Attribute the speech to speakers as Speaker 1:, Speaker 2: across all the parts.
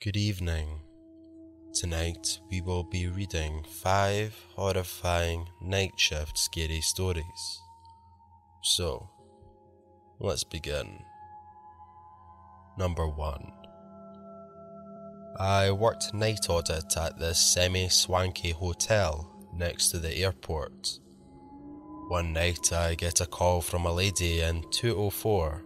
Speaker 1: Good evening. Tonight we will be reading five horrifying night shift scary stories. So, let's begin. Number one. I worked night audit at this semi swanky hotel next to the airport. One night I get a call from a lady in 204.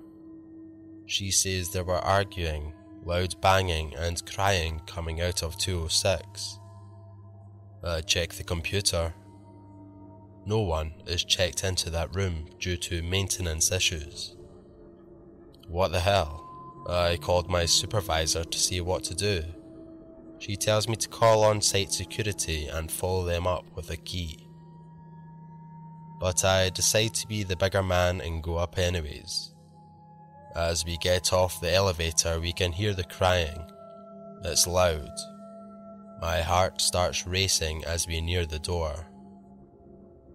Speaker 1: She says they were arguing loud banging and crying coming out of 206. I uh, check the computer. No one is checked into that room due to maintenance issues. What the hell? I called my supervisor to see what to do. She tells me to call on site security and follow them up with a key. But I decide to be the bigger man and go up anyways. As we get off the elevator, we can hear the crying. It's loud. My heart starts racing as we near the door.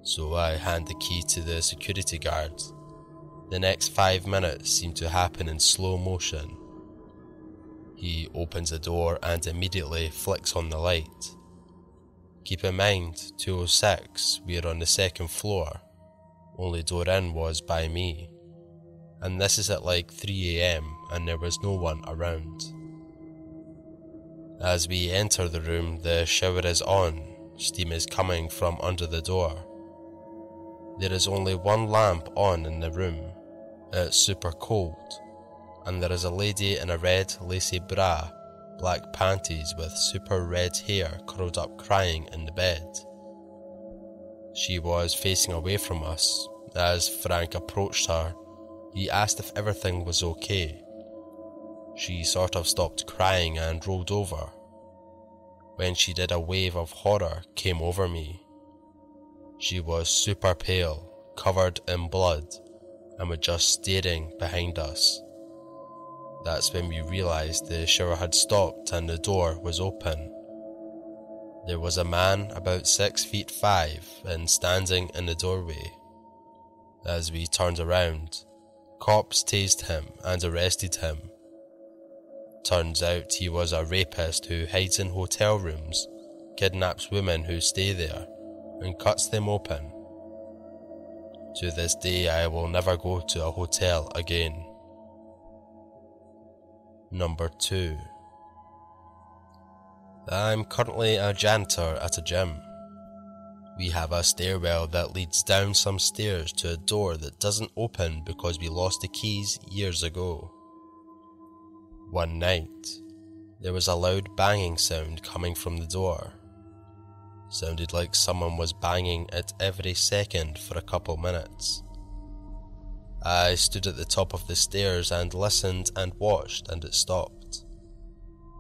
Speaker 1: So I hand the key to the security guard. The next five minutes seem to happen in slow motion. He opens the door and immediately flicks on the light. Keep in mind, 206, we're on the second floor. Only door in was by me and this is at like 3am and there was no one around. As we enter the room, the shower is on, steam is coming from under the door. There is only one lamp on in the room, it's super cold, and there is a lady in a red lacy bra, black panties with super red hair curled up crying in the bed. She was facing away from us as Frank approached her he asked if everything was okay. She sort of stopped crying and rolled over. When she did, a wave of horror came over me. She was super pale, covered in blood, and was just staring behind us. That's when we realized the shower had stopped and the door was open. There was a man about six feet five and standing in the doorway. As we turned around, Cops tased him and arrested him. Turns out he was a rapist who hides in hotel rooms, kidnaps women who stay there, and cuts them open. To this day, I will never go to a hotel again. Number 2 I'm currently a janitor at a gym. We have a stairwell that leads down some stairs to a door that doesn't open because we lost the keys years ago. One night, there was a loud banging sound coming from the door. Sounded like someone was banging it every second for a couple minutes. I stood at the top of the stairs and listened and watched, and it stopped.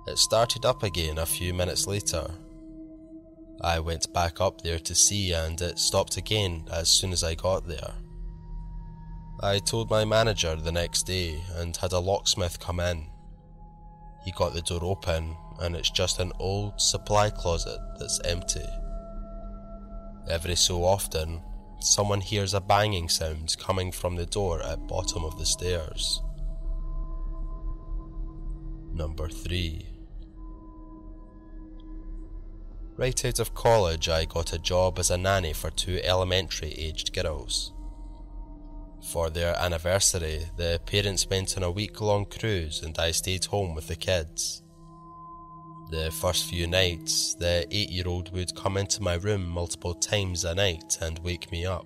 Speaker 1: It started up again a few minutes later I went back up there to see and it stopped again as soon as I got there. I told my manager the next day and had a locksmith come in. He got the door open and it's just an old supply closet that's empty. Every so often, someone hears a banging sound coming from the door at bottom of the stairs. Number 3 Right out of college, I got a job as a nanny for two elementary aged girls. For their anniversary, the parents went on a week long cruise and I stayed home with the kids. The first few nights, the eight year old would come into my room multiple times a night and wake me up.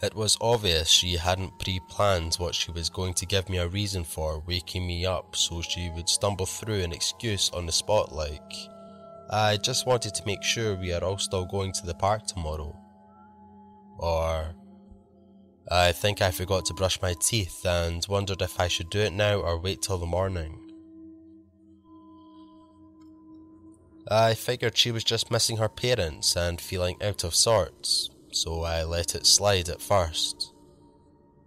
Speaker 1: It was obvious she hadn't pre planned what she was going to give me a reason for waking me up, so she would stumble through an excuse on the spot like, I just wanted to make sure we are all still going to the park tomorrow. Or, I think I forgot to brush my teeth and wondered if I should do it now or wait till the morning. I figured she was just missing her parents and feeling out of sorts, so I let it slide at first.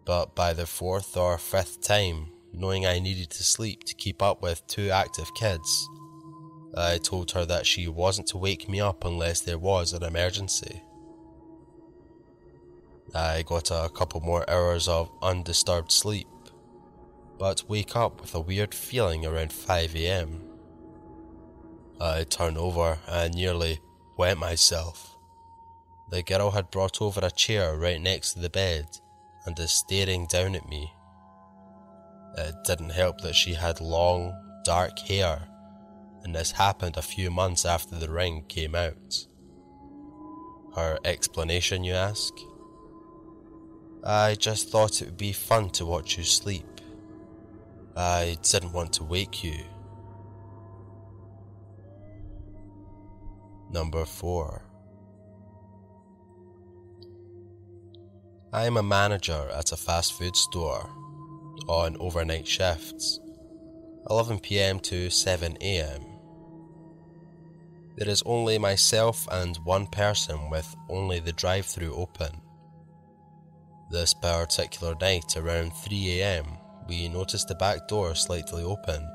Speaker 1: But by the fourth or fifth time, knowing I needed to sleep to keep up with two active kids, I told her that she wasn't to wake me up unless there was an emergency. I got a couple more hours of undisturbed sleep, but wake up with a weird feeling around 5am. I turn over and nearly wet myself. The girl had brought over a chair right next to the bed and is staring down at me. It didn't help that she had long, dark hair, and this happened a few months after the ring came out. Her explanation, you ask? I just thought it would be fun to watch you sleep. I didn't want to wake you. Number 4 I am a manager at a fast food store on overnight shifts, 11pm to 7am. There is only myself and one person with only the drive through open. This particular night around 3am, we noticed the back door slightly open.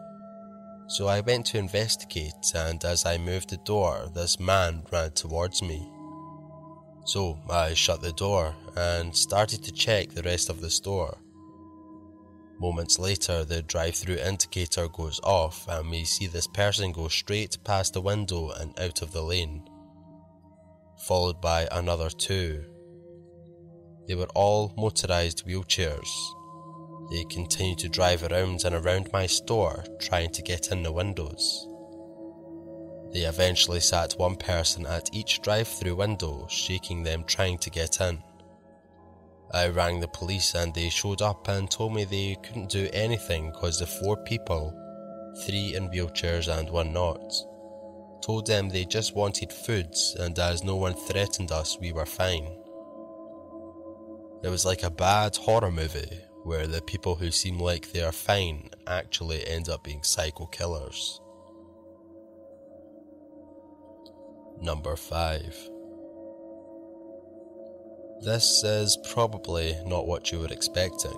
Speaker 1: So I went to investigate, and as I moved the door, this man ran towards me. So I shut the door and started to check the rest of the store. Moments later, the drive through indicator goes off, and we see this person go straight past the window and out of the lane, followed by another two they were all motorised wheelchairs. They continued to drive around and around my store trying to get in the windows. They eventually sat one person at each drive through window, shaking them trying to get in. I rang the police and they showed up and told me they couldn't do anything because the four people, three in wheelchairs and one not, told them they just wanted foods and as no one threatened us, we were fine. It was like a bad horror movie where the people who seem like they are fine actually end up being psycho killers. Number 5 This is probably not what you were expecting,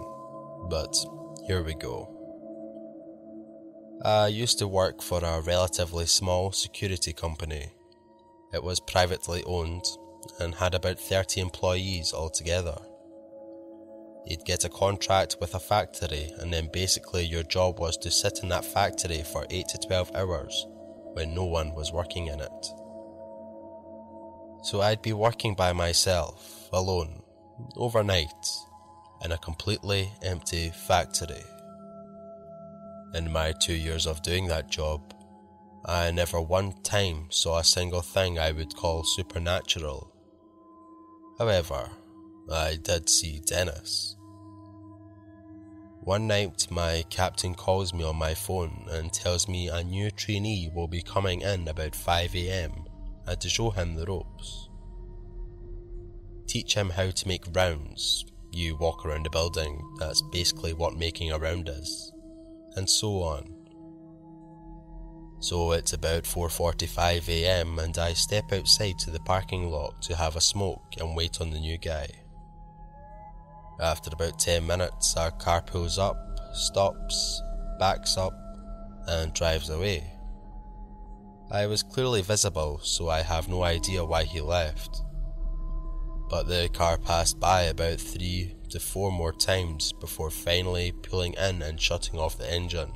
Speaker 1: but here we go. I used to work for a relatively small security company. It was privately owned and had about 30 employees altogether. You'd get a contract with a factory, and then basically your job was to sit in that factory for 8 to 12 hours when no one was working in it. So I'd be working by myself, alone, overnight, in a completely empty factory. In my two years of doing that job, I never one time saw a single thing I would call supernatural. However, I did see Dennis. One night, my captain calls me on my phone and tells me a new trainee will be coming in about 5am and to show him the ropes. Teach him how to make rounds. You walk around a building, that's basically what making a round is, and so on. So it's about 4:45am and I step outside to the parking lot to have a smoke and wait on the new guy. After about 10 minutes, our car pulls up, stops, backs up, and drives away. I was clearly visible, so I have no idea why he left. But the car passed by about three to four more times before finally pulling in and shutting off the engine.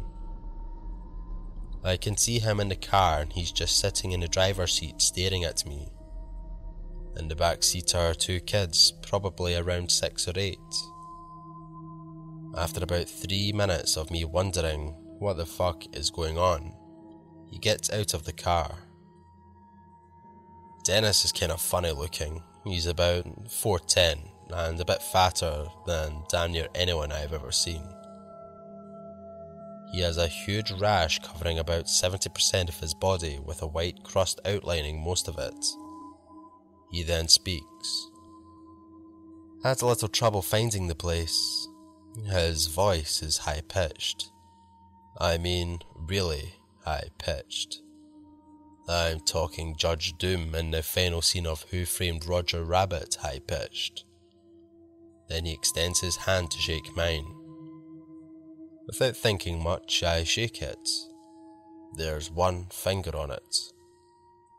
Speaker 1: I can see him in the car and he's just sitting in the driver's seat staring at me. In the back seat are two kids, probably around six or eight. After about three minutes of me wondering what the fuck is going on, he gets out of the car. Dennis is kind of funny looking. He's about 4'10 and a bit fatter than damn near anyone I've ever seen. He has a huge rash covering about 70% of his body with a white crust outlining most of it. He then speaks. Had a little trouble finding the place. His voice is high pitched. I mean, really high pitched. I'm talking Judge Doom in the final scene of Who Framed Roger Rabbit high pitched. Then he extends his hand to shake mine. Without thinking much, I shake it. There's one finger on it.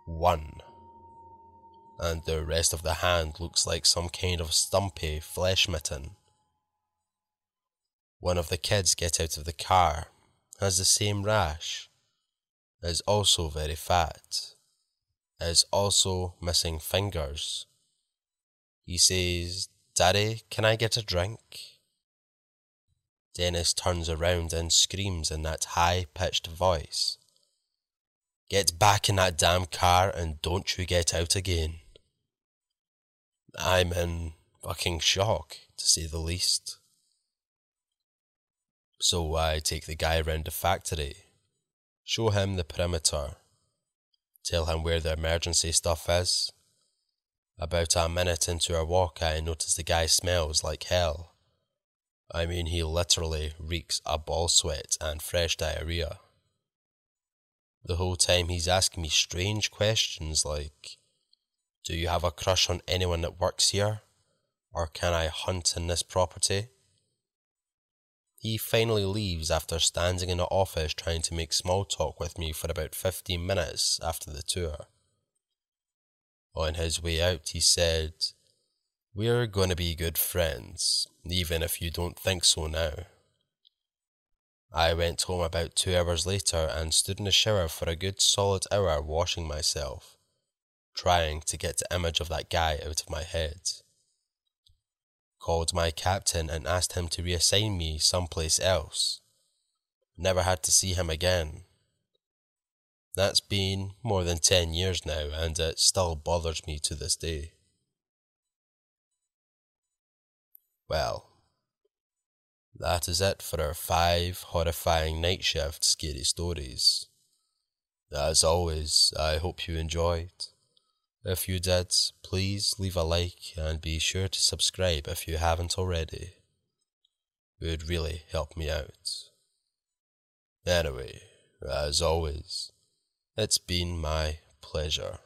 Speaker 1: One and the rest of the hand looks like some kind of stumpy flesh mitten. One of the kids get out of the car, has the same rash, is also very fat, is also missing fingers. He says, Daddy, can I get a drink? Dennis turns around and screams in that high pitched voice. Get back in that damn car and don't you get out again. I'm in fucking shock, to say the least. So I take the guy round the factory, show him the perimeter, tell him where the emergency stuff is. About a minute into our walk, I notice the guy smells like hell. I mean, he literally reeks of ball sweat and fresh diarrhea. The whole time he's asking me strange questions like, Do you have a crush on anyone that works here? Or can I hunt in this property? He finally leaves after standing in the office trying to make small talk with me for about 15 minutes after the tour. On his way out, he said, We're going to be good friends, even if you don't think so now. I went home about two hours later and stood in the shower for a good solid hour washing myself, trying to get the image of that guy out of my head. Called my captain and asked him to reassign me someplace else. Never had to see him again. That's been more than ten years now, and it still bothers me to this day. Well, that is it for our five horrifying night shift scary stories. As always, I hope you enjoyed. If you did, please leave a like and be sure to subscribe if you haven't already. It would really help me out. Anyway, as always, it's been my pleasure.